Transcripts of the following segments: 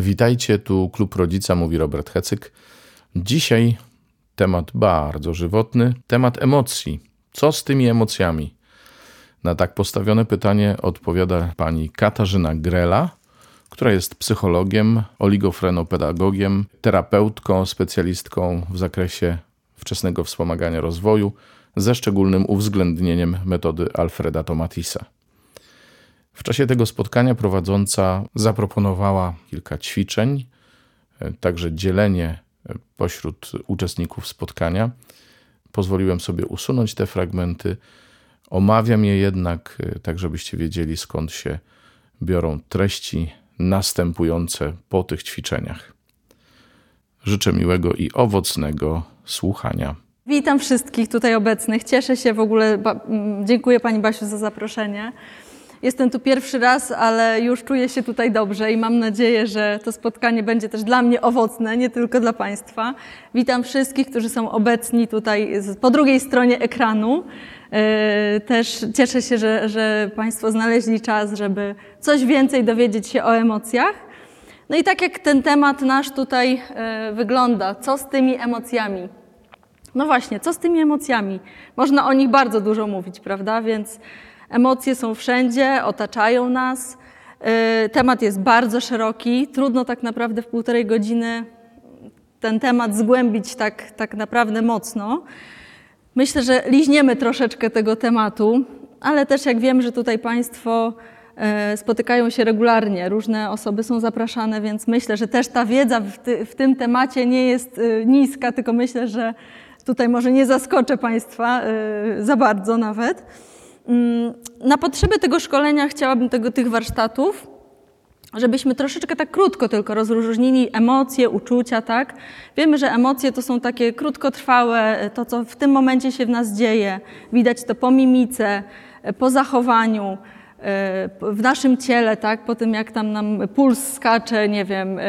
Witajcie, tu Klub Rodzica, mówi Robert Hecyk. Dzisiaj temat bardzo żywotny, temat emocji. Co z tymi emocjami? Na tak postawione pytanie odpowiada pani Katarzyna Grela, która jest psychologiem, oligofrenopedagogiem, terapeutką, specjalistką w zakresie wczesnego wspomagania rozwoju, ze szczególnym uwzględnieniem metody Alfreda Tomatisa. W czasie tego spotkania prowadząca zaproponowała kilka ćwiczeń, e, także dzielenie e, pośród uczestników spotkania. Pozwoliłem sobie usunąć te fragmenty. Omawiam je jednak, e, tak żebyście wiedzieli skąd się biorą treści następujące po tych ćwiczeniach. Życzę miłego i owocnego słuchania. Witam wszystkich tutaj obecnych. Cieszę się w ogóle. Dziękuję Pani Basiu za zaproszenie. Jestem tu pierwszy raz, ale już czuję się tutaj dobrze i mam nadzieję, że to spotkanie będzie też dla mnie owocne, nie tylko dla Państwa. Witam wszystkich, którzy są obecni tutaj po drugiej stronie ekranu. E, też cieszę się, że, że Państwo znaleźli czas, żeby coś więcej dowiedzieć się o emocjach. No i tak jak ten temat nasz tutaj e, wygląda, co z tymi emocjami? No właśnie, co z tymi emocjami? Można o nich bardzo dużo mówić, prawda? Więc Emocje są wszędzie, otaczają nas. Y, temat jest bardzo szeroki. Trudno tak naprawdę w półtorej godziny ten temat zgłębić tak, tak naprawdę mocno. Myślę, że liźniemy troszeczkę tego tematu, ale też jak wiem, że tutaj Państwo y, spotykają się regularnie, różne osoby są zapraszane, więc myślę, że też ta wiedza w, ty, w tym temacie nie jest y, niska, tylko myślę, że tutaj może nie zaskoczę Państwa za bardzo nawet. Mm, na potrzeby tego szkolenia chciałabym tego, tych warsztatów, żebyśmy troszeczkę tak krótko tylko rozróżnili emocje, uczucia, tak? Wiemy, że emocje to są takie krótkotrwałe, to co w tym momencie się w nas dzieje. Widać to po mimice, po zachowaniu w naszym ciele, tak, po tym jak tam nam puls skacze, nie wiem, e,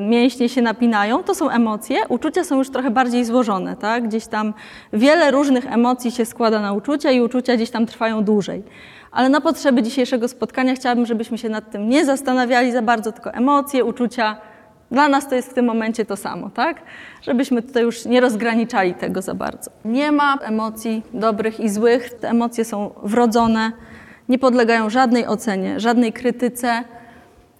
mięśnie się napinają, to są emocje. Uczucia są już trochę bardziej złożone, tak? Gdzieś tam wiele różnych emocji się składa na uczucia i uczucia gdzieś tam trwają dłużej. Ale na potrzeby dzisiejszego spotkania chciałabym, żebyśmy się nad tym nie zastanawiali za bardzo, tylko emocje, uczucia. Dla nas to jest w tym momencie to samo, tak? Żebyśmy tutaj już nie rozgraniczali tego za bardzo. Nie ma emocji dobrych i złych. Te emocje są wrodzone nie podlegają żadnej ocenie, żadnej krytyce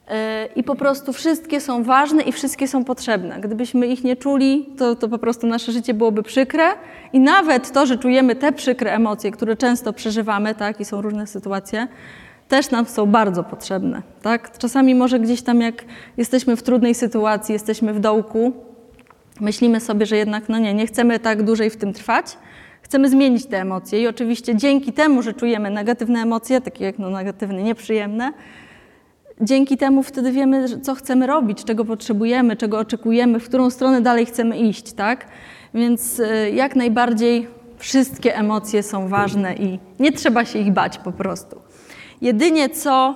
e, i po prostu wszystkie są ważne i wszystkie są potrzebne. Gdybyśmy ich nie czuli, to, to po prostu nasze życie byłoby przykre i nawet to, że czujemy te przykre emocje, które często przeżywamy, tak, i są różne sytuacje, też nam są bardzo potrzebne. Tak? Czasami może gdzieś tam, jak jesteśmy w trudnej sytuacji, jesteśmy w dołku, myślimy sobie, że jednak no nie, nie chcemy tak dłużej w tym trwać, Chcemy zmienić te emocje i oczywiście dzięki temu, że czujemy negatywne emocje, takie jak no, negatywne, nieprzyjemne, dzięki temu wtedy wiemy, co chcemy robić, czego potrzebujemy, czego oczekujemy, w którą stronę dalej chcemy iść, tak? Więc e, jak najbardziej wszystkie emocje są ważne i nie trzeba się ich bać po prostu. Jedynie co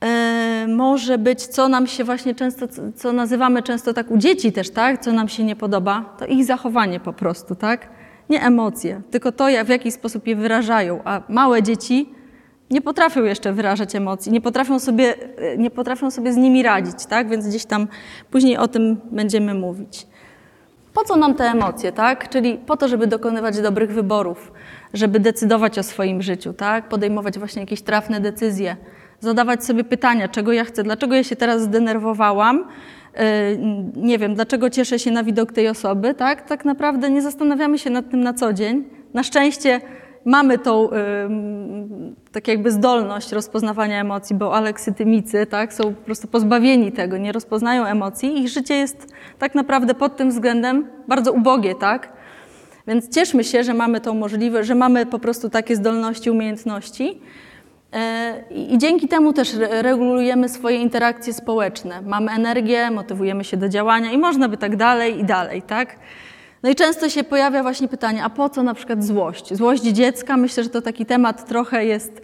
e, może być, co nam się właśnie często, co nazywamy często tak u dzieci też, tak? Co nam się nie podoba, to ich zachowanie po prostu, tak? Nie emocje, tylko to, w jaki sposób je wyrażają. A małe dzieci nie potrafią jeszcze wyrażać emocji, nie potrafią sobie, nie potrafią sobie z nimi radzić, tak? Więc gdzieś tam później o tym będziemy mówić. Po co nam te emocje, tak? Czyli po to, żeby dokonywać dobrych wyborów, żeby decydować o swoim życiu, tak? Podejmować właśnie jakieś trafne decyzje, zadawać sobie pytania, czego ja chcę, dlaczego ja się teraz zdenerwowałam, E, nie wiem, dlaczego cieszę się na widok tej osoby, tak? Tak naprawdę nie zastanawiamy się nad tym na co dzień. Na szczęście mamy tą tak jakby zdolność rozpoznawania emocji, bo aleksytymicy tak, są po prostu pozbawieni tego, nie rozpoznają emocji. Ich życie jest tak naprawdę pod tym względem bardzo ubogie, tak? Więc cieszmy się, że mamy tą możliwość, że mamy po prostu takie zdolności, umiejętności. E, I dzięki temu też regulujemy swoje interakcje społeczne. Mamy energię, motywujemy się do działania i można by tak dalej i dalej, tak? No i często się pojawia właśnie pytanie, a po co na przykład złość? Złość dziecka, myślę, że to taki temat trochę jest,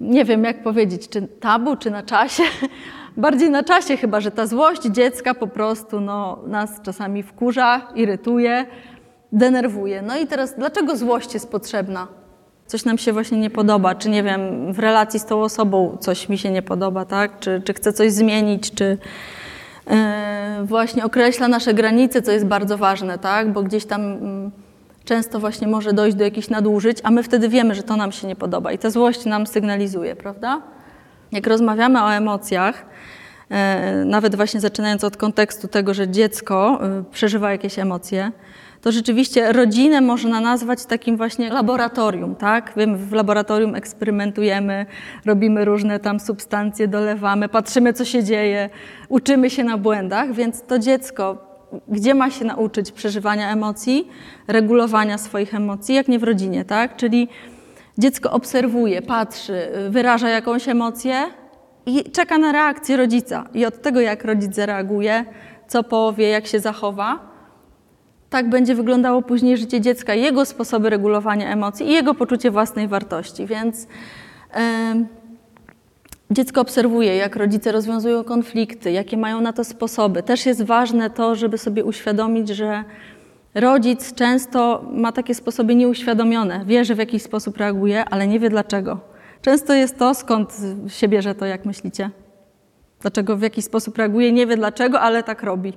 nie wiem jak powiedzieć, czy tabu, czy na czasie. Bardziej na czasie chyba, że ta złość dziecka po prostu no, nas czasami wkurza, irytuje, denerwuje. No i teraz, dlaczego złość jest potrzebna? Coś nam się właśnie nie podoba, czy nie wiem, w relacji z tą osobą coś mi się nie podoba, tak? Czy, czy chcę coś zmienić, czy e, właśnie określa nasze granice, co jest bardzo ważne, tak? bo gdzieś tam mm, często właśnie może dojść do jakichś nadużyć, a my wtedy wiemy, że to nam się nie podoba i ta złość nam sygnalizuje, prawda? Jak rozmawiamy o emocjach, e, nawet właśnie zaczynając od kontekstu tego, że dziecko e, przeżywa jakieś emocje, to rzeczywiście rodzinę można nazwać takim właśnie laboratorium, tak? W laboratorium eksperymentujemy, robimy różne tam substancje, dolewamy, patrzymy, co się dzieje, uczymy się na błędach, więc to dziecko, gdzie ma się nauczyć przeżywania emocji, regulowania swoich emocji, jak nie w rodzinie, tak? Czyli dziecko obserwuje, patrzy, wyraża jakąś emocję i czeka na reakcję rodzica. I od tego, jak rodzic zareaguje, co powie, jak się zachowa, tak będzie wyglądało później życie dziecka, jego sposoby regulowania emocji i jego poczucie własnej wartości. Więc dziecko obserwuje, jak rodzice rozwiązują konflikty, jakie mają na to sposoby. Też jest ważne to, żeby sobie uświadomić, że rodzic często ma takie sposoby nieuświadomione. Wie, że w jakiś sposób reaguje, ale nie wie dlaczego. Często jest to, skąd się bierze to, jak myślicie? Dlaczego w jakiś sposób reaguje, nie wie dlaczego, ale tak robi.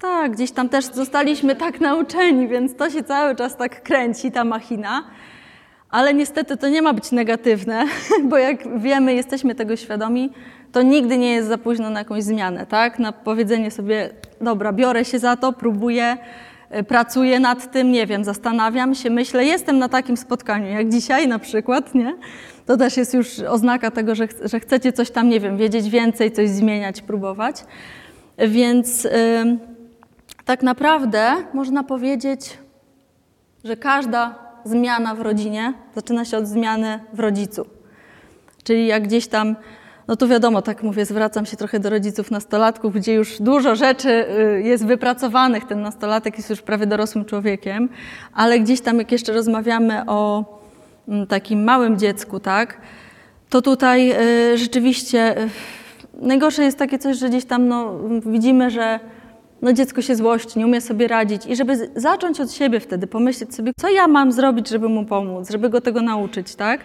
Tak, gdzieś tam też zostaliśmy tak nauczeni, więc to się cały czas tak kręci, ta machina. Ale niestety to nie ma być negatywne, bo jak wiemy, jesteśmy tego świadomi, to nigdy nie jest za późno na jakąś zmianę, tak? Na powiedzenie sobie, dobra, biorę się za to, próbuję, y, pracuję nad tym, nie wiem, zastanawiam się, myślę, jestem na takim spotkaniu, jak dzisiaj na przykład, nie? To też jest już oznaka tego, że, ch że chcecie coś tam, nie wiem, wiedzieć więcej, coś zmieniać, próbować. Więc... Yy, tak naprawdę można powiedzieć, że każda zmiana w rodzinie zaczyna się od zmiany w rodzicu. Czyli jak gdzieś tam, no to wiadomo, tak mówię, zwracam się trochę do rodziców nastolatków, gdzie już dużo rzeczy y, jest wypracowanych, ten nastolatek jest już prawie dorosłym człowiekiem, ale gdzieś tam, jak jeszcze rozmawiamy o mm, takim małym dziecku, tak, to tutaj y, rzeczywiście y, najgorsze jest takie coś, że gdzieś tam no, widzimy, że no dziecko się złości, nie umie sobie radzić i żeby zacząć od siebie wtedy, pomyśleć sobie, co ja mam zrobić, żeby mu pomóc, żeby go tego nauczyć, tak?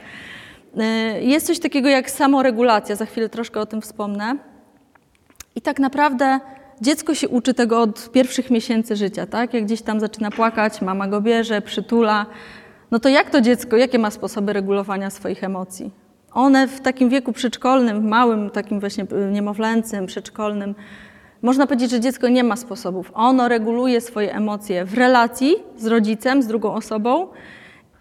Y, jest coś takiego jak samoregulacja, za chwilę troszkę o tym wspomnę. I tak naprawdę dziecko się uczy tego od pierwszych miesięcy życia, tak? Jak gdzieś tam zaczyna płakać, mama go bierze, przytula. No to jak to dziecko, jakie ma sposoby regulowania swoich emocji? One w takim wieku przedszkolnym, małym, takim właśnie y, niemowlęcym, przedszkolnym, można powiedzieć, że dziecko nie ma sposobów. Ono reguluje swoje emocje w relacji z rodzicem, z drugą osobą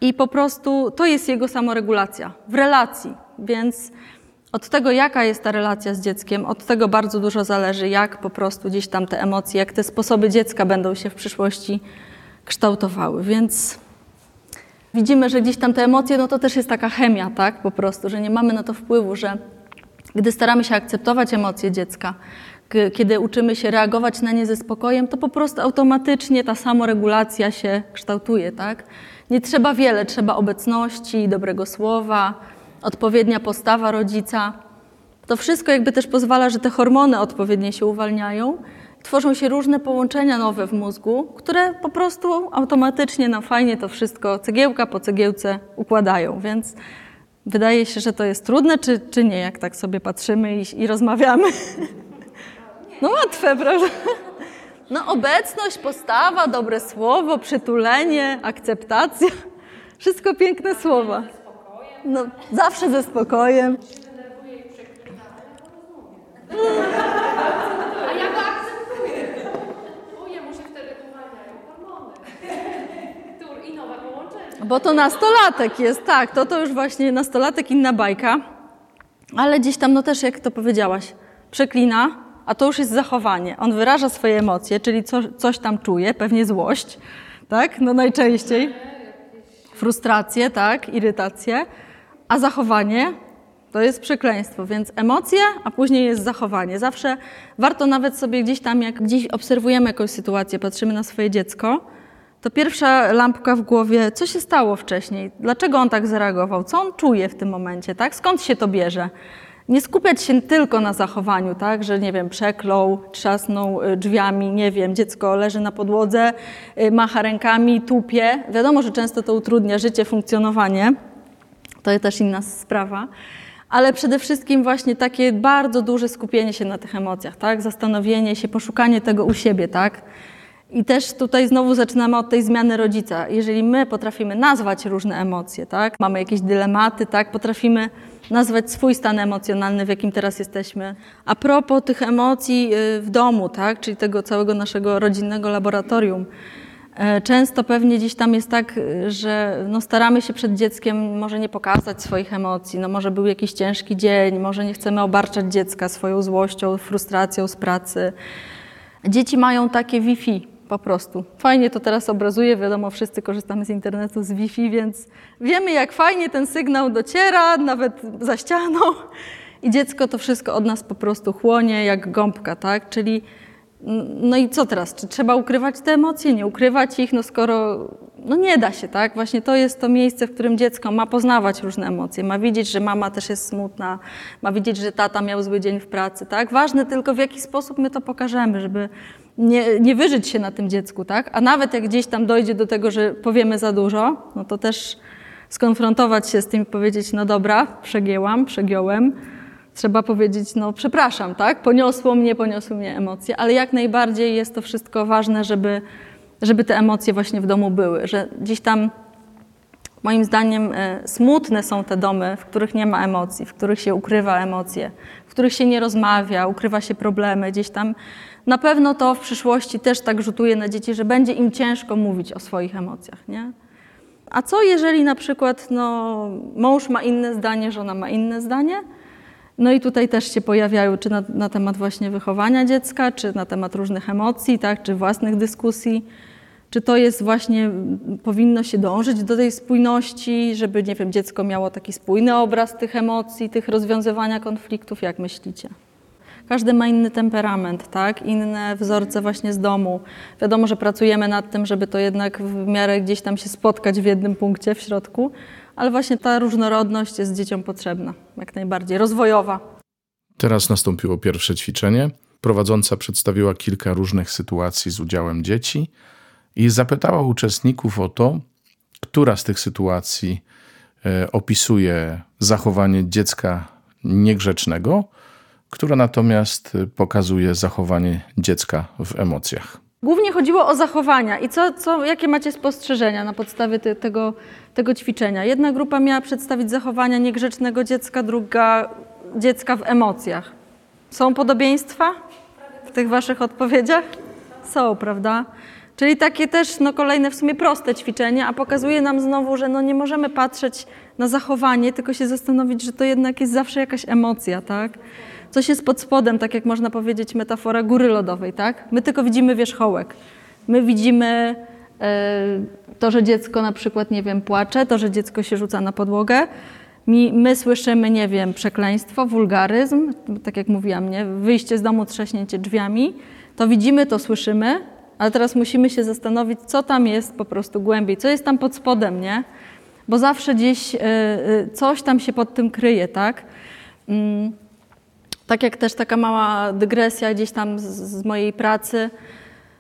i po prostu to jest jego samoregulacja w relacji. Więc od tego, jaka jest ta relacja z dzieckiem, od tego bardzo dużo zależy, jak po prostu gdzieś tam te emocje, jak te sposoby dziecka będą się w przyszłości kształtowały. Więc widzimy, że gdzieś tam te emocje, no to też jest taka chemia, tak? Po prostu, że nie mamy na to wpływu, że gdy staramy się akceptować emocje dziecka, kiedy uczymy się reagować na nie ze spokojem, to po prostu automatycznie ta samoregulacja się kształtuje, tak? Nie trzeba wiele, trzeba obecności, dobrego słowa, odpowiednia postawa rodzica. To wszystko jakby też pozwala, że te hormony odpowiednio się uwalniają. Tworzą się różne połączenia nowe w mózgu, które po prostu automatycznie nam fajnie to wszystko cegiełka po cegiełce układają, więc wydaje się, że to jest trudne, czy, czy nie, jak tak sobie patrzymy i, i rozmawiamy. No łatwe, prawda? No obecność, postawa, dobre słowo, przytulenie, akceptacja. Wszystko piękne słowa. No, zawsze ze spokojem. A ja go akceptuję. Bo jemu się wtedy uwalniają hormony. Tur i nowe połączenia. Bo to nastolatek jest, tak, to to już właśnie nastolatek, inna bajka. Ale gdzieś tam, no też jak to powiedziałaś, przeklina, a to już jest zachowanie. On wyraża swoje emocje, czyli co, coś tam czuje, pewnie złość, tak? No najczęściej. Frustrację, tak? Irytację. A zachowanie to jest przekleństwo, więc emocje, a później jest zachowanie. Zawsze warto nawet sobie gdzieś tam, jak gdzieś obserwujemy jakąś sytuację, patrzymy na swoje dziecko, to pierwsza lampka w głowie, co się stało wcześniej? Dlaczego on tak zareagował? Co on czuje w tym momencie, tak? Skąd się to bierze? Nie skupiać się tylko na zachowaniu, tak, że nie wiem, przeklął, trzasnął y, drzwiami, nie wiem, dziecko leży na podłodze, y, macha rękami, tupie. Wiadomo, że często to utrudnia życie, funkcjonowanie. To jest też inna sprawa. ale przede wszystkim właśnie takie bardzo duże skupienie się na tych emocjach, tak? Zastanowienie się, poszukanie tego u siebie, tak? I też tutaj znowu zaczynamy od tej zmiany rodzica. Jeżeli my potrafimy nazwać różne emocje, tak? Mamy jakieś dylematy, tak? Potrafimy nazwać swój stan emocjonalny, w jakim teraz jesteśmy. A propos tych emocji y, w domu, tak? Czyli tego całego naszego rodzinnego laboratorium. E, często pewnie gdzieś tam jest tak, y, że no staramy się przed dzieckiem może nie pokazać swoich emocji, no może był jakiś ciężki dzień, może nie chcemy obarczać dziecka swoją złością, frustracją z pracy. Dzieci mają takie Wi-Fi po prostu. Fajnie to teraz obrazuje, wiadomo, wszyscy korzystamy z internetu, z Wi-Fi, więc wiemy, jak fajnie ten sygnał dociera, nawet za ścianą. I dziecko to wszystko od nas po prostu chłonie jak gąbka, tak? Czyli no i co teraz? Czy trzeba ukrywać te emocje, nie ukrywać ich? No skoro no nie da się, tak? Właśnie to jest to miejsce, w którym dziecko ma poznawać różne emocje, ma widzieć, że mama też jest smutna, ma widzieć, że tata miał zły dzień w pracy, tak? Ważne tylko w jaki sposób my to pokażemy, żeby nie, nie wyżyć się na tym dziecku, tak? A nawet jak gdzieś tam dojdzie do tego, że powiemy za dużo, no to też skonfrontować się z tym i powiedzieć, no dobra, przegięłam, przegiąłem, trzeba powiedzieć, no przepraszam, tak? Poniosło mnie, poniosły mnie emocje, ale jak najbardziej jest to wszystko ważne, żeby, żeby te emocje właśnie w domu były, że gdzieś tam moim zdaniem e, smutne są te domy, w których nie ma emocji, w których się ukrywa emocje, w których się nie rozmawia, ukrywa się problemy, gdzieś tam na pewno to w przyszłości też tak rzutuje na dzieci, że będzie im ciężko mówić o swoich emocjach, nie? A co jeżeli na przykład no, mąż ma inne zdanie, żona ma inne zdanie? No i tutaj też się pojawiają, czy na, na, temat właśnie wychowania dziecka, czy na temat różnych emocji, tak, czy własnych dyskusji. Czy to jest właśnie, powinno się dążyć do tej spójności, żeby, nie wiem, dziecko miało taki spójny obraz tych emocji, tych rozwiązywania konfliktów? Jak myślicie? Każdy ma inny temperament, tak? inne wzorce właśnie z domu. Wiadomo, że pracujemy nad tym, żeby to jednak w miarę gdzieś tam się spotkać w jednym punkcie w środku, ale właśnie ta różnorodność jest dzieciom potrzebna, jak najbardziej, rozwojowa. Teraz nastąpiło pierwsze ćwiczenie. Prowadząca przedstawiła kilka różnych sytuacji z udziałem dzieci i zapytała uczestników o to, która z tych sytuacji e, opisuje zachowanie dziecka niegrzecznego, która natomiast pokazuje zachowanie dziecka w emocjach. Głównie chodziło o zachowania i co, co, jakie macie spostrzeżenia na podstawie te, tego, tego ćwiczenia. Jedna grupa miała przedstawić zachowania niegrzecznego dziecka, druga dziecka w emocjach. Są podobieństwa w tych waszych odpowiedziach? Są, prawda? Czyli takie też no, kolejne w sumie proste ćwiczenie, a pokazuje nam znowu, że no, nie możemy patrzeć na zachowanie, tylko się zastanowić, że to jednak jest zawsze jakaś emocja, tak? Coś jest pod spodem, tak jak można powiedzieć metafora góry lodowej, tak? My tylko widzimy wierzchołek. My widzimy e, to, że dziecko na przykład, nie wiem, płacze, to, że dziecko się rzuca na podłogę. My, my słyszymy, nie wiem, przekleństwo, wulgaryzm, tak jak mówiłam, nie? wyjście z domu, trzaśnięcie drzwiami. To widzimy, to słyszymy, ale teraz musimy się zastanowić, co tam jest po prostu głębiej, co jest tam pod spodem, nie? Bo zawsze gdzieś e, e, coś tam się pod tym kryje, tak? Tak jak też taka mała dygresja gdzieś tam z, z mojej pracy,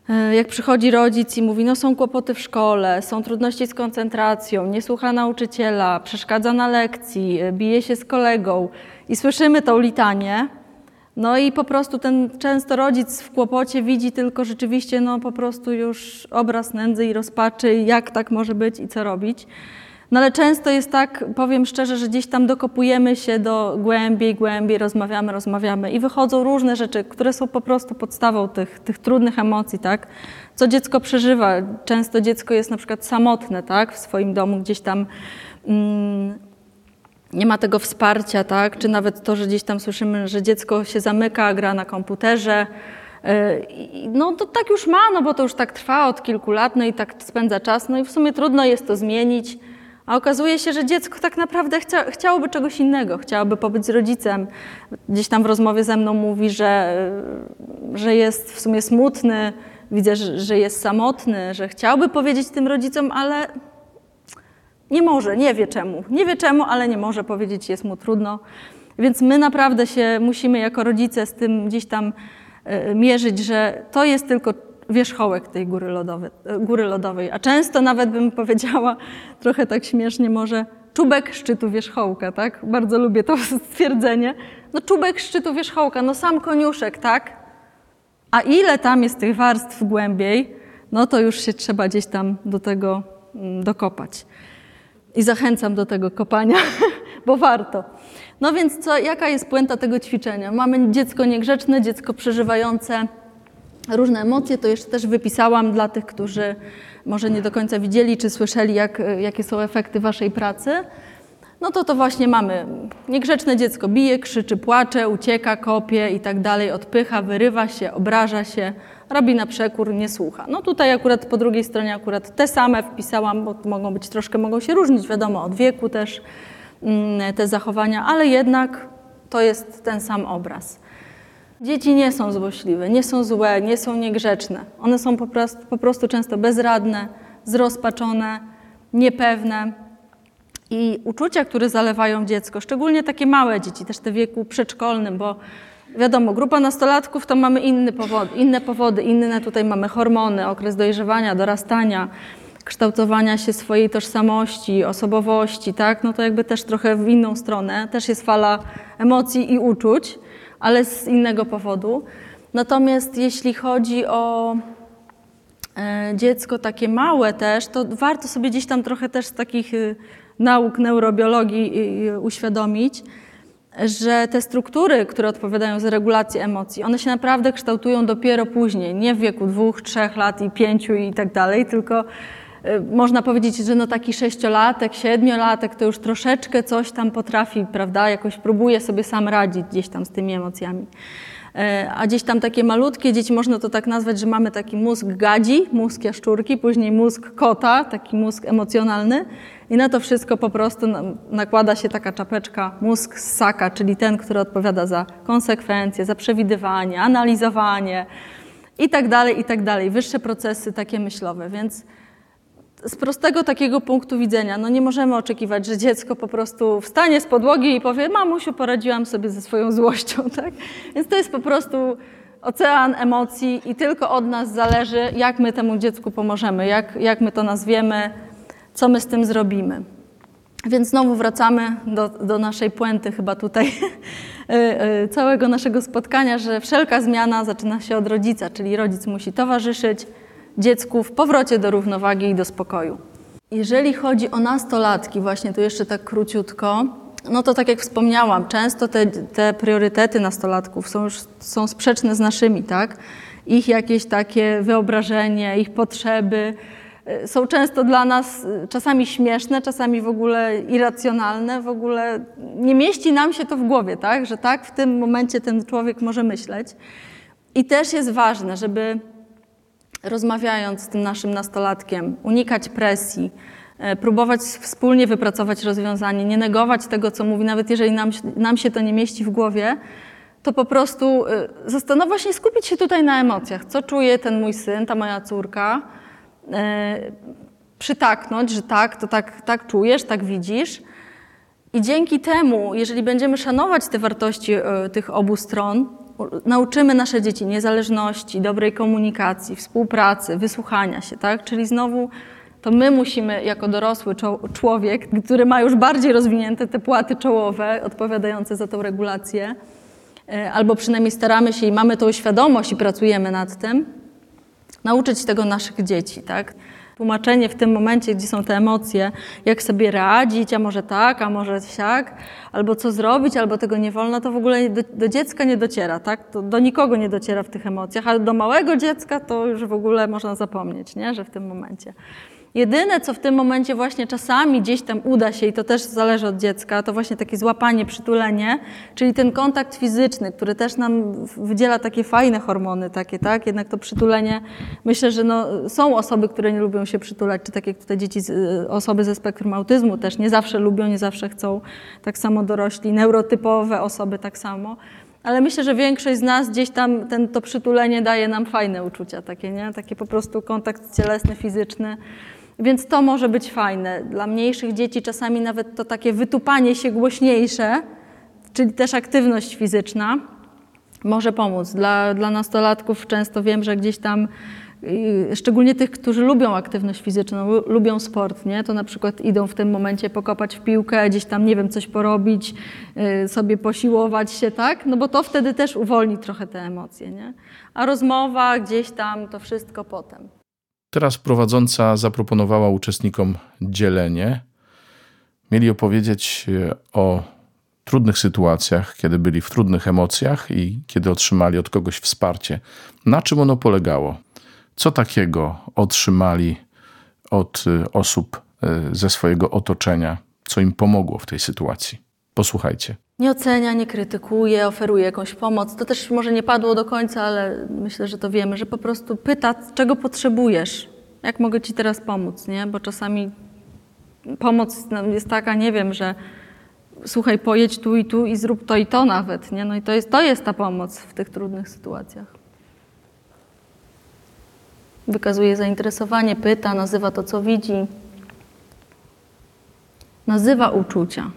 e, jak przychodzi rodzic i mówi, no są kłopoty w szkole, są trudności z koncentracją, nie słucha nauczyciela, przeszkadza na lekcji, e, bije się z kolegą i słyszymy tą litanię, no i po prostu ten często rodzic w kłopocie widzi tylko rzeczywiście no po prostu już obraz nędzy i rozpaczy, jak tak może być i co robić. No ale często jest tak, powiem szczerze, że gdzieś tam dokopujemy się do głębiej, głębiej, rozmawiamy, rozmawiamy i wychodzą różne rzeczy, które są po prostu podstawą tych, tych trudnych emocji, tak? Co dziecko przeżywa. Często dziecko jest na przykład samotne, tak? W swoim domu gdzieś tam mm, nie ma tego wsparcia, tak? Czy nawet to, że gdzieś tam słyszymy, że dziecko się zamyka, gra na komputerze, y, no to tak już ma, no bo to już tak trwa od kilku lat, no i tak spędza czas, no i w sumie trudno jest to zmienić. A okazuje się, że dziecko tak naprawdę chcia, chciałoby czegoś innego, chciałoby pobyć z rodzicem. Gdzieś tam w rozmowie ze mną mówi, że, że jest w sumie smutny, widzę, że, że jest samotny, że chciałby powiedzieć tym rodzicom, ale nie może, nie wie czemu. Nie wie czemu, ale nie może powiedzieć, jest mu trudno. Więc my naprawdę się musimy jako rodzice z tym gdzieś tam e, mierzyć, że to jest tylko wierzchołek tej góry lodowej, góry lodowej. A często nawet bym powiedziała, trochę tak śmiesznie może, czubek szczytu wierzchołka, tak? Bardzo lubię to stwierdzenie. No czubek szczytu wierzchołka, no sam koniuszek, tak? A ile tam jest tych warstw głębiej, no to już się trzeba gdzieś tam do tego mm, dokopać. I zachęcam do tego kopania, bo warto. No więc co, jaka jest puenta tego ćwiczenia? Mamy dziecko niegrzeczne, dziecko przeżywające różne emocje, to jeszcze też wypisałam dla tych, którzy może nie do końca widzieli czy słyszeli, jak, jakie są efekty waszej pracy. No to to właśnie mamy. Niegrzeczne dziecko bije, krzyczy, płacze, ucieka, kopie i tak dalej, odpycha, wyrywa się, obraża się, robi na przekór, nie słucha. No tutaj akurat po drugiej stronie akurat te same wpisałam, bo mogą być troszkę, mogą się różnić, wiadomo, od wieku też mm, te zachowania, ale jednak to jest ten sam obraz. Dzieci nie są złośliwe, nie są złe, nie są niegrzeczne. One są po prostu, po prostu często bezradne, zrozpaczone, niepewne. I uczucia, które zalewają dziecko, szczególnie takie małe dzieci, też te w wieku przedszkolnym, bo wiadomo, grupa nastolatków to mamy inny powody, inne powody, inne tutaj mamy hormony, okres dojrzewania, dorastania, kształtowania się swojej tożsamości, osobowości, tak? No to jakby też trochę w inną stronę, też jest fala emocji i uczuć ale z innego powodu. Natomiast jeśli chodzi o e, dziecko takie małe też, to warto sobie gdzieś tam trochę też z takich y, nauk neurobiologii uświadomić, że te struktury, które odpowiadają za regulację emocji, one się naprawdę kształtują dopiero później, nie w wieku dwóch, trzech lat i pięciu i tak dalej, tylko Y, można powiedzieć, że no taki sześciolatek, siedmiolatek to już troszeczkę coś tam potrafi, prawda, jakoś próbuje sobie sam radzić gdzieś tam z tymi emocjami. Y, a gdzieś tam takie malutkie dzieci, można to tak nazwać, że mamy taki mózg gadzi, mózg jaszczurki, później mózg kota, taki mózg emocjonalny i na to wszystko po prostu nakłada się taka czapeczka mózg ssaka, czyli ten, który odpowiada za konsekwencje, za przewidywanie, analizowanie i tak dalej, i tak dalej. Wyższe procesy takie myślowe, więc z prostego takiego punktu widzenia, no nie możemy oczekiwać, że dziecko po prostu wstanie z podłogi i powie, mamusiu, poradziłam sobie ze swoją złością, tak? Więc to jest po prostu ocean emocji i tylko od nas zależy, jak my temu dziecku pomożemy, jak, jak my to nazwiemy, co my z tym zrobimy. Więc znowu wracamy do, do naszej puenty chyba tutaj y, y, całego naszego spotkania, że wszelka zmiana zaczyna się od rodzica, czyli rodzic musi towarzyszyć, dziecku w powrocie do równowagi i do spokoju. Jeżeli chodzi o nastolatki, właśnie tu jeszcze tak króciutko, no to tak jak wspomniałam, często te, te priorytety nastolatków są już są sprzeczne z naszymi, tak? Ich jakieś takie wyobrażenie, ich potrzeby y, są często dla nas y, czasami śmieszne, czasami w ogóle irracjonalne, w ogóle nie mieści nam się to w głowie, tak? Że tak w tym momencie ten człowiek może myśleć. I też jest ważne, żeby rozmawiając z tym naszym nastolatkiem, unikać presji, e, próbować wspólnie wypracować rozwiązanie, nie negować tego, co mówi, nawet jeżeli nam, nam się to nie mieści w głowie, to po prostu e, zastanowić się, skupić się tutaj na emocjach. Co czuje ten mój syn, ta moja córka? E, przytaknąć, że tak, to tak, tak czujesz, tak widzisz. I dzięki temu, jeżeli będziemy szanować te wartości tych obu stron, nauczymy nasze dzieci niezależności, dobrej komunikacji, współpracy, wysłuchania się, tak? Czyli znowu to my musimy, jako dorosły człowiek, który ma już bardziej rozwinięte te płaty czołowe odpowiadające za tą regulację, e, albo przynajmniej staramy się i mamy tą świadomość i pracujemy nad tym, nauczyć tego naszych dzieci, tak? Tłumaczenie w tym momencie, gdzie są te emocje, jak sobie radzić, a może tak, a może siak, albo co zrobić, albo tego nie wolno, to w ogóle do, do dziecka nie dociera, tak? To do nikogo nie dociera w tych emocjach, ale do małego dziecka to już w ogóle można zapomnieć, nie? że w tym momencie. Jedyne, co w tym momencie właśnie czasami gdzieś tam uda się, i to też zależy od dziecka, to właśnie takie złapanie, przytulenie, czyli ten kontakt fizyczny, który też nam wydziela takie fajne hormony, takie, tak? Jednak to przytulenie, myślę, że no, są osoby, które nie lubią się przytulać, czy tak jak tutaj dzieci, osoby ze spektrum autyzmu też nie zawsze lubią, nie zawsze chcą, tak samo dorośli, neurotypowe osoby tak samo. Ale myślę, że większość z nas gdzieś tam ten, to przytulenie daje nam fajne uczucia, takie, nie? Takie po prostu kontakt cielesny, fizyczny. Więc to może być fajne. Dla mniejszych dzieci czasami nawet to takie wytupanie się głośniejsze, czyli też aktywność fizyczna, może pomóc. Dla, dla nastolatków często wiem, że gdzieś tam szczególnie tych, którzy lubią aktywność fizyczną, lubią sport, nie? to na przykład idą w tym momencie pokopać w piłkę, gdzieś tam, nie wiem, coś porobić, y, sobie posiłować się, tak? No bo to wtedy też uwolni trochę te emocje, nie? A rozmowa gdzieś tam, to wszystko potem. Teraz prowadząca zaproponowała uczestnikom dzielenie. Mieli opowiedzieć y, o trudnych sytuacjach, kiedy byli w trudnych emocjach i kiedy otrzymali od kogoś wsparcie. Na czym ono polegało? Co takiego otrzymali od y, osób y, ze swojego otoczenia, co im pomogło w tej sytuacji? Posłuchajcie. Nie ocenia, nie krytykuje, oferuje jakąś pomoc. To też może nie padło do końca, ale myślę, że to wiemy, że po prostu pyta, czego potrzebujesz, jak mogę ci teraz pomóc, nie? Bo czasami pomoc jest taka, nie wiem, że słuchaj, pojedź tu i tu i zrób to i to nawet, nie? No i to jest, to jest ta pomoc w tych trudnych sytuacjach wykazuje zainteresowanie, pyta, nazywa to, co widzi. Nazywa uczucia.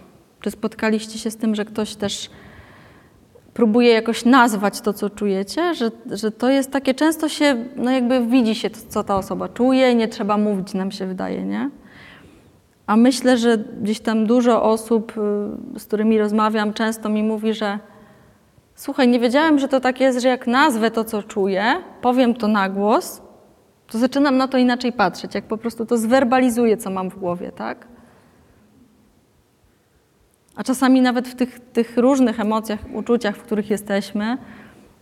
Czy spotkaliście się z tym, że ktoś też próbuje jakoś nazwać to, co czujecie? Że, że to jest takie, często się, no jakby widzi się, co ta osoba czuje nie trzeba mówić, nam się wydaje, nie? A myślę, że gdzieś tam dużo osób, y, z którymi rozmawiam, często mi mówi, że słuchaj, nie wiedziałem, że to tak jest, że jak nazwę to, co czuję, powiem to na głos, to zaczynam na to inaczej patrzeć, jak po prostu to zwerbalizuję, co mam w głowie, tak? A czasami nawet w tych, tych różnych emocjach, uczuciach, w których jesteśmy,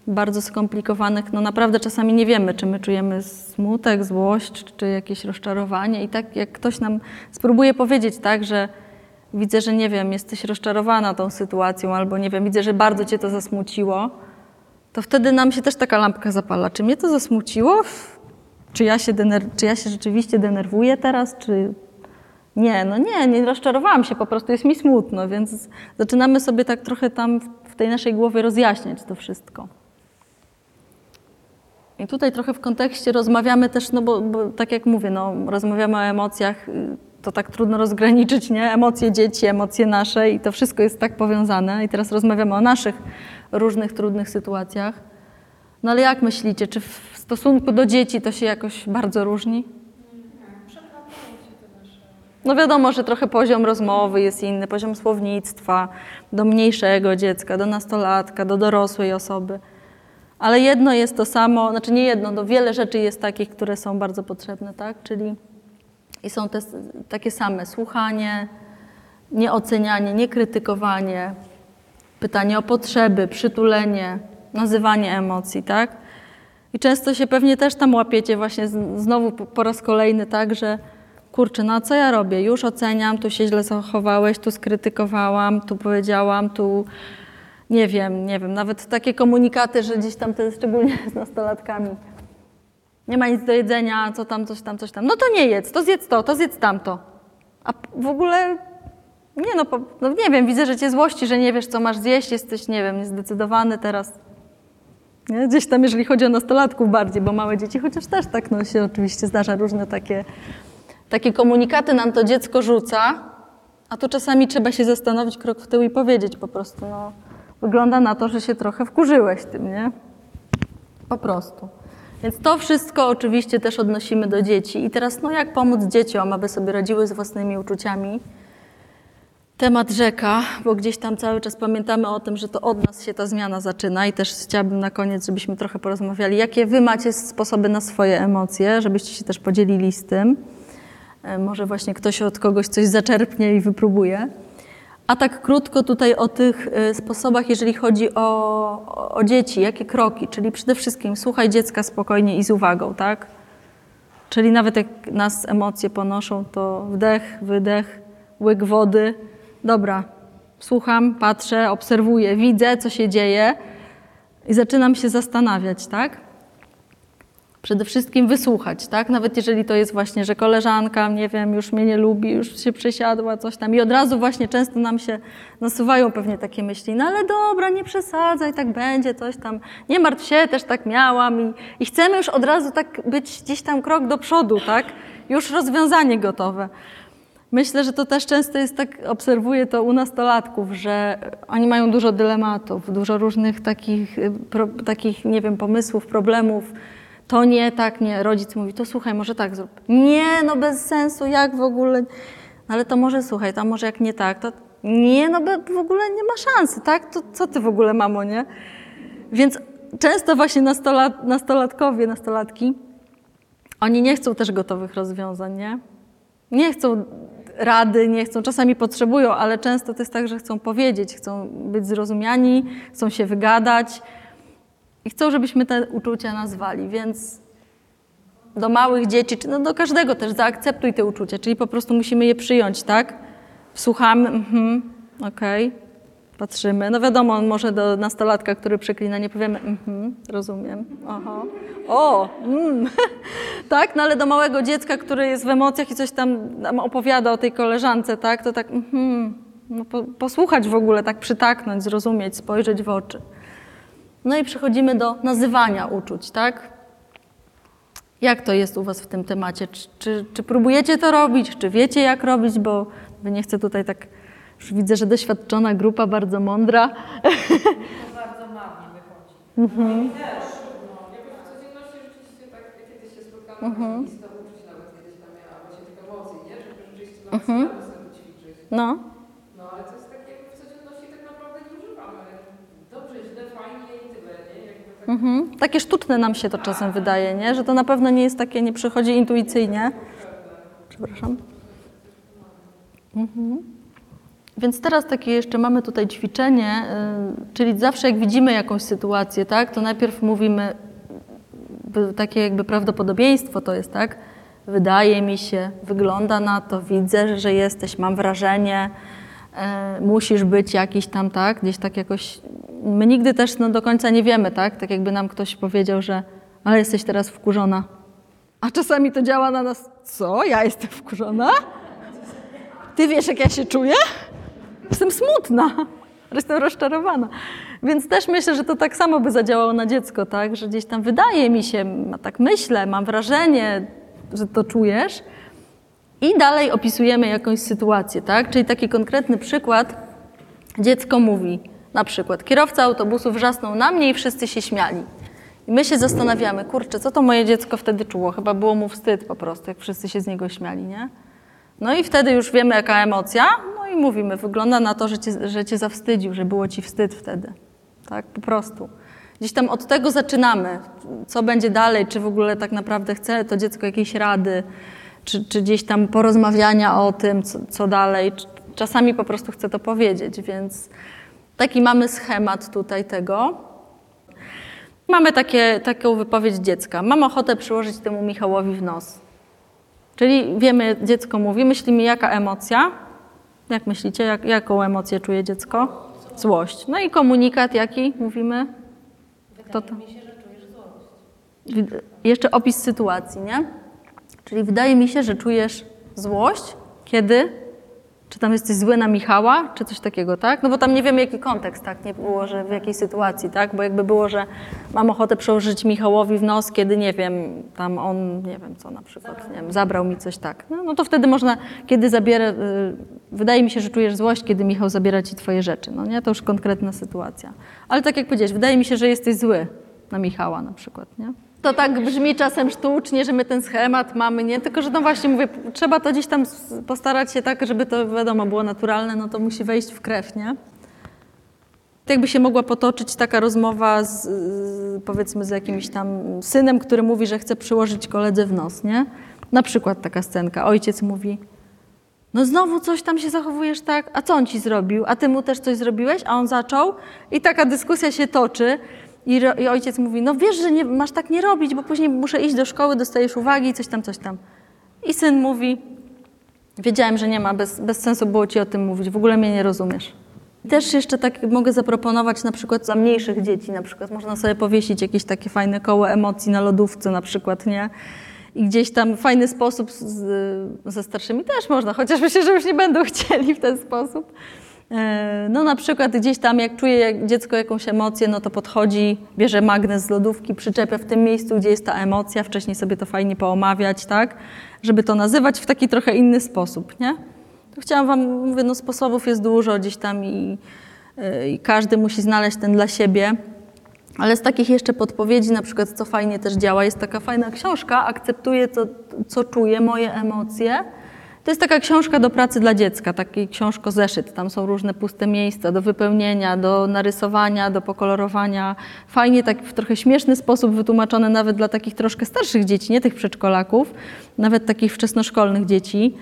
bardzo skomplikowanych, no naprawdę czasami nie wiemy, czy my czujemy smutek, złość, czy jakieś rozczarowanie. I tak jak ktoś nam spróbuje powiedzieć tak, że widzę, że nie wiem, jesteś rozczarowana tą sytuacją, albo nie wiem, widzę, że bardzo cię to zasmuciło, to wtedy nam się też taka lampka zapala. Czy mnie to zasmuciło? Czy ja się, dener- czy ja się rzeczywiście denerwuję teraz, czy nie, no nie, nie rozczarowałam się, po prostu jest mi smutno, więc zaczynamy sobie tak trochę tam w tej naszej głowie rozjaśniać to wszystko. I tutaj trochę w kontekście rozmawiamy też, no bo, bo tak jak mówię, no, rozmawiamy o emocjach, to tak trudno rozgraniczyć, nie? Emocje dzieci, emocje nasze i to wszystko jest tak powiązane. I teraz rozmawiamy o naszych różnych trudnych sytuacjach. No ale jak myślicie, czy w stosunku do dzieci to się jakoś bardzo różni? No wiadomo, że trochę poziom rozmowy jest inny, poziom słownictwa do mniejszego dziecka, do nastolatka, do dorosłej osoby. Ale jedno jest to samo, znaczy nie jedno, no wiele rzeczy jest takich, które są bardzo potrzebne, tak? Czyli i są te takie same słuchanie, nieocenianie, niekrytykowanie, pytanie o potrzeby, przytulenie, nazywanie emocji, tak? I często się pewnie też tam łapiecie właśnie znowu po raz kolejny tak, że kurczę, no co ja robię? Już oceniam, tu się źle zachowałeś, tu skrytykowałam, tu powiedziałam, tu nie wiem, nie wiem, nawet takie komunikaty, że gdzieś tam, to szczególnie z nastolatkami, nie ma nic do jedzenia, co tam, coś tam, coś tam. No to nie jedz, to zjedz to, to zjedz tamto. A w ogóle nie no, no nie wiem, widzę, że cię złości, że nie wiesz, co masz zjeść, jesteś, nie wiem, niezdecydowany teraz. Nie? Gdzieś tam, jeżeli chodzi o nastolatków bardziej, bo małe dzieci, chociaż też tak no, się oczywiście zdarza różne takie, takie komunikaty nam to dziecko rzuca, a tu czasami trzeba się zastanowić krok w tył i powiedzieć po prostu, no, wygląda na to, że się trochę wkurzyłeś tym, nie? Po prostu. Więc to wszystko oczywiście też odnosimy do dzieci. I teraz, no jak pomóc dzieciom, aby sobie radziły z własnymi uczuciami? temat rzeka, bo gdzieś tam cały czas pamiętamy o tym, że to od nas się ta zmiana zaczyna i też chciałabym na koniec, żebyśmy trochę porozmawiali, jakie wy macie sposoby na swoje emocje, żebyście się też podzielili z tym. E, może właśnie ktoś od kogoś coś zaczerpnie i wypróbuje. A tak krótko tutaj o tych e, sposobach, jeżeli chodzi o, o dzieci, jakie kroki, czyli przede wszystkim słuchaj dziecka spokojnie i z uwagą, tak? Czyli nawet jak nas emocje ponoszą, to wdech, wydech, łyk wody, dobra, słucham, patrzę, obserwuję, widzę, co się dzieje i zaczynam się zastanawiać, tak? Przede wszystkim wysłuchać, tak? Nawet jeżeli to jest właśnie, że koleżanka, nie wiem, już mnie nie lubi, już się przesiadła, coś tam. I od razu właśnie często nam się nasuwają pewnie takie myśli, no ale dobra, nie przesadzaj, tak będzie, coś tam. Nie martw się, też tak miałam. I, i chcemy już od razu tak być gdzieś tam krok do przodu, tak? Już rozwiązanie gotowe. Myślę, że to też często jest tak, obserwuję to u nastolatków, że oni mają dużo dylematów, dużo różnych takich, pro, takich nie wiem, pomysłów, problemów. To nie, tak, nie. Rodzic mówi, to słuchaj, może tak zrób. Nie, no bez sensu, jak w ogóle. Ale to może słuchaj, to może jak nie tak, to nie, no w ogóle nie ma szansy, tak? To co ty w ogóle, mamo, nie? Więc często właśnie nastolat, nastolatkowie, nastolatki, oni nie chcą też gotowych rozwiązań, nie? Nie chcą rady, nie chcą, czasami potrzebują, ale często to jest tak, że chcą powiedzieć, chcą być zrozumiani, chcą się wygadać i chcą, żebyśmy te uczucia nazwali, więc do małych dzieci, czy no do każdego też zaakceptuj te uczucia, czyli po prostu musimy je przyjąć, tak? Słuchamy, mhm, okej, patrzymy. No wiadomo, może do nastolatka, który przeklina, nie powiemy, mhm, rozumiem, aha, o, mm. tak? No ale do małego dziecka, który jest w emocjach i coś tam opowiada o tej koleżance, tak? To tak, mhm, no po, posłuchać w ogóle, tak przytaknąć, zrozumieć, spojrzeć w oczy. No i przechodzimy do nazywania uczuć, tak? Jak to jest u Was w tym temacie? Czy, czy, czy próbujecie to robić? Czy wiecie, jak robić? Bo nie chcę tutaj tak. Już widzę, że doświadczona grupa, bardzo mądra. Jakoś w codzienności rzeczywiście tak, kiedyś się mhm. uczuć nawet kiedyś tam miała właśnie tych emocji, nie? Żeby rzeczywiście nawet mhm. ćwiczyć. No, No ale to jest takie, jakby w codzienności tak naprawdę nie używamy. Dobrze, źle, fajnie i tyle, nie? Jakby tak mhm. Takie sztuczne nam się to czasem wydaje, nie? Że to na pewno nie jest takie, nie przychodzi intuicyjnie. Przepraszam. Mhm. Więc teraz takie jeszcze mamy tutaj ćwiczenie, y, czyli zawsze jak widzimy jakąś sytuację, tak, to najpierw mówimy takie jakby prawdopodobieństwo to jest, tak? Wydaje mi się, wygląda na to, widzę, że jesteś, mam wrażenie, musisz być jakiś tam, tak? Gdzieś tak jakoś. My nigdy też no, do końca nie wiemy, tak? Tak jakby nam ktoś powiedział, że ale jesteś teraz wkurzona. A czasami to działa na nas, co? Ja jestem wkurzona? Ty wiesz, jak ja się czuję? Jestem smutna, jestem rozczarowana. Więc też myślę, że to tak samo by zadziałało na dziecko, tak? Że gdzieś tam wydaje mi się, tak myślę, mam wrażenie, że to czujesz. I dalej opisujemy jakąś sytuację, tak? Czyli taki konkretny przykład. Dziecko mówi, na przykład, kierowca autobusu wrzasnął na mnie i wszyscy się śmiali. I my się zastanawiamy, kurczę, co to moje dziecko wtedy czuło? Chyba było mu wstyd po prostu, jak wszyscy się z niego śmiali, nie? No i wtedy już wiemy, jaka emocja, no i mówimy, wygląda na to, że cię, że cię zawstydził, że było ci wstyd wtedy. Tak, po prostu. Gdzieś tam od tego zaczynamy. Co będzie dalej, czy w ogóle tak naprawdę chce to dziecko jakiejś rady, czy, czy gdzieś tam porozmawiania o tym, co, co dalej. Czasami po prostu chce to powiedzieć, więc taki mamy schemat tutaj tego. Mamy takie, taką wypowiedź dziecka. Mam ochotę przyłożyć temu Michałowi w nos. Czyli wiemy, dziecko mówi, myślimy, jaka emocja. Jak myślicie, jak, jaką emocję czuje dziecko? Złość. No i komunikat jaki mówimy? Kto to? Jeszcze opis sytuacji, nie? Czyli wydaje mi się, że czujesz złość, kiedy czy tam jesteś zły na Michała, czy coś takiego, tak? No bo tam nie wiemy, jaki kontekst, tak? Nie było, że w jakiej sytuacji, tak? Bo jakby było, że mam ochotę przełożyć Michałowi w nos, kiedy, nie wiem, tam on, nie wiem co na przykład, nie wiem, zabrał mi coś tak. No, no to wtedy można, kiedy zabiera, y, wydaje mi się, że czujesz złość, kiedy Michał zabiera ci twoje rzeczy, no nie? To już konkretna sytuacja. Ale tak jak powiedziałeś, wydaje mi się, że jesteś zły na Michała na przykład, nie? To tak brzmi czasem sztucznie, że my ten schemat mamy, nie? Tylko, że no właśnie mówię, trzeba to gdzieś tam postarać się tak, żeby to wiadomo było naturalne, no to musi wejść w krew, nie? Jakby się mogła potoczyć taka rozmowa z, powiedzmy z jakimś tam synem, który mówi, że chce przyłożyć koledze w nos, nie? Na przykład taka scenka. Ojciec mówi, no znowu coś tam się zachowujesz tak, a co on ci zrobił? A ty mu też coś zrobiłeś? A on zaczął i taka dyskusja się toczy. I, I, ojciec mówi, no wiesz, że nie, masz tak nie robić, bo później muszę iść do szkoły, dostajesz uwagi, coś tam, coś tam. I syn mówi, wiedziałem, że nie ma, bez, bez sensu było ci o tym mówić, w ogóle mnie nie rozumiesz. Też jeszcze tak mogę zaproponować na przykład dla mniejszych dzieci, na przykład można sobie powiesić jakieś takie fajne koło emocji na lodówce na przykład, nie? I gdzieś tam fajny sposób z, ze starszymi też można, chociaż myślę, że już nie będą chcieli w ten sposób. No na przykład gdzieś tam jak czuje dziecko jakąś emocję, no to podchodzi, bierze magnes z lodówki, przyczepia w tym miejscu, gdzie jest ta emocja, wcześniej sobie to fajnie poomawiać, tak? Żeby to nazywać w taki trochę inny sposób, nie? To chciałam wam, mówię, no sposobów jest dużo gdzieś tam i, i każdy musi znaleźć ten dla siebie. Ale z takich jeszcze podpowiedzi, na przykład co fajnie też działa, jest taka fajna książka, akceptuję to, co czuję, moje emocje. To jest taka książka do pracy dla dziecka, taki książko-zeszyt. Tam są różne puste miejsca do wypełnienia, do narysowania, do pokolorowania. Fajnie, tak w trochę śmieszny sposób wytłumaczone nawet dla takich troszkę starszych dzieci, nie tych przedszkolaków, nawet takich wczesnoszkolnych dzieci.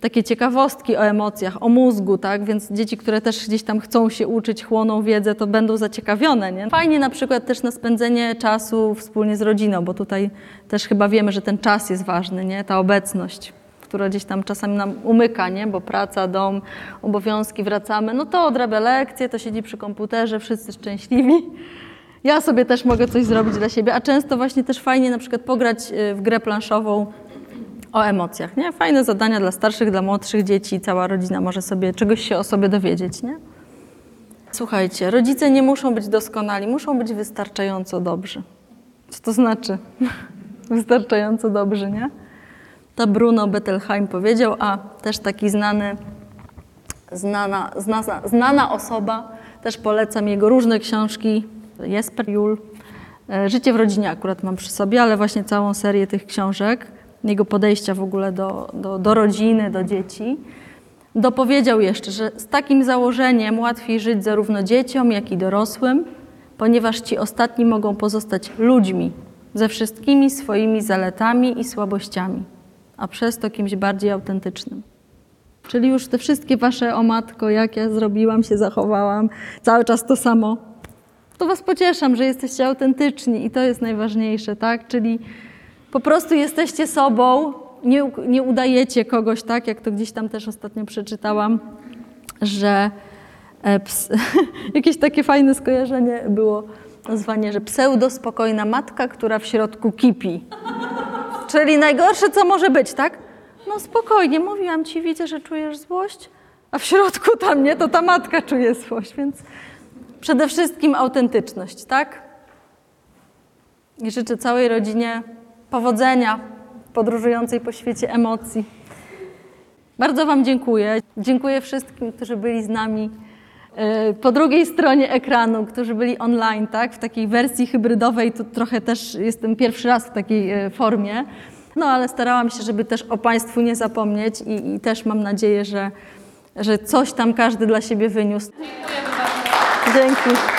Takie ciekawostki o emocjach, o mózgu, tak? Więc dzieci, które też gdzieś tam chcą się uczyć, chłoną wiedzę, to będą zaciekawione, nie? Fajnie na przykład też na spędzenie czasu wspólnie z rodziną, bo tutaj też chyba wiemy, że ten czas jest ważny, nie? Ta obecność która gdzieś tam czasami nam umyka, nie? bo praca, dom, obowiązki, wracamy, no to odrabia lekcje, to siedzi przy komputerze, wszyscy szczęśliwi. Ja sobie też mogę coś zrobić dla siebie, a często właśnie też fajnie na przykład pograć y, w grę planszową o emocjach, nie? Fajne zadania dla starszych, dla młodszych dzieci, cała rodzina może sobie czegoś się o sobie dowiedzieć, nie? Słuchajcie, rodzice nie muszą być doskonali, muszą być wystarczająco dobrzy. Co to znaczy? wystarczająco dobrzy, nie? To Bruno Bettelheim powiedział, a też taki znany, znana, znana, znana osoba, też polecam jego różne książki, Jesper Jul. Życie w rodzinie akurat mam przy sobie, ale właśnie całą serię tych książek, jego podejścia w ogóle do, do, do rodziny, do dzieci. Dopowiedział jeszcze, że z takim założeniem łatwiej żyć zarówno dzieciom, jak i dorosłym, ponieważ ci ostatni mogą pozostać ludźmi ze wszystkimi swoimi zaletami i słabościami a przez to kimś bardziej autentycznym. Czyli już te wszystkie wasze o matko, jak ja zrobiłam, się zachowałam, cały czas to samo. To was pocieszam, że jesteście autentyczni i to jest najważniejsze, tak? Czyli po prostu jesteście sobą, nie, nie udajecie kogoś, tak? Jak to gdzieś tam też ostatnio przeczytałam, że e, ps, jakieś takie fajne skojarzenie było nazwanie, że pseudospokojna matka, która w środku kipi. Czyli najgorsze, co może być, tak? No spokojnie, mówiłam ci, widzę, że czujesz złość, a w środku tam nie, to ta matka czuje złość, więc przede wszystkim autentyczność, tak? I życzę całej rodzinie powodzenia podróżującej po świecie emocji. Bardzo Wam dziękuję. Dziękuję wszystkim, którzy byli z nami po drugiej stronie ekranu, którzy byli online, tak? W takiej wersji hybrydowej, to trochę też jestem pierwszy raz w takiej e, formie. No ale starałam się, żeby też o Państwu nie zapomnieć i, i też mam nadzieję, że, że coś tam każdy dla siebie wyniósł. Dzięki.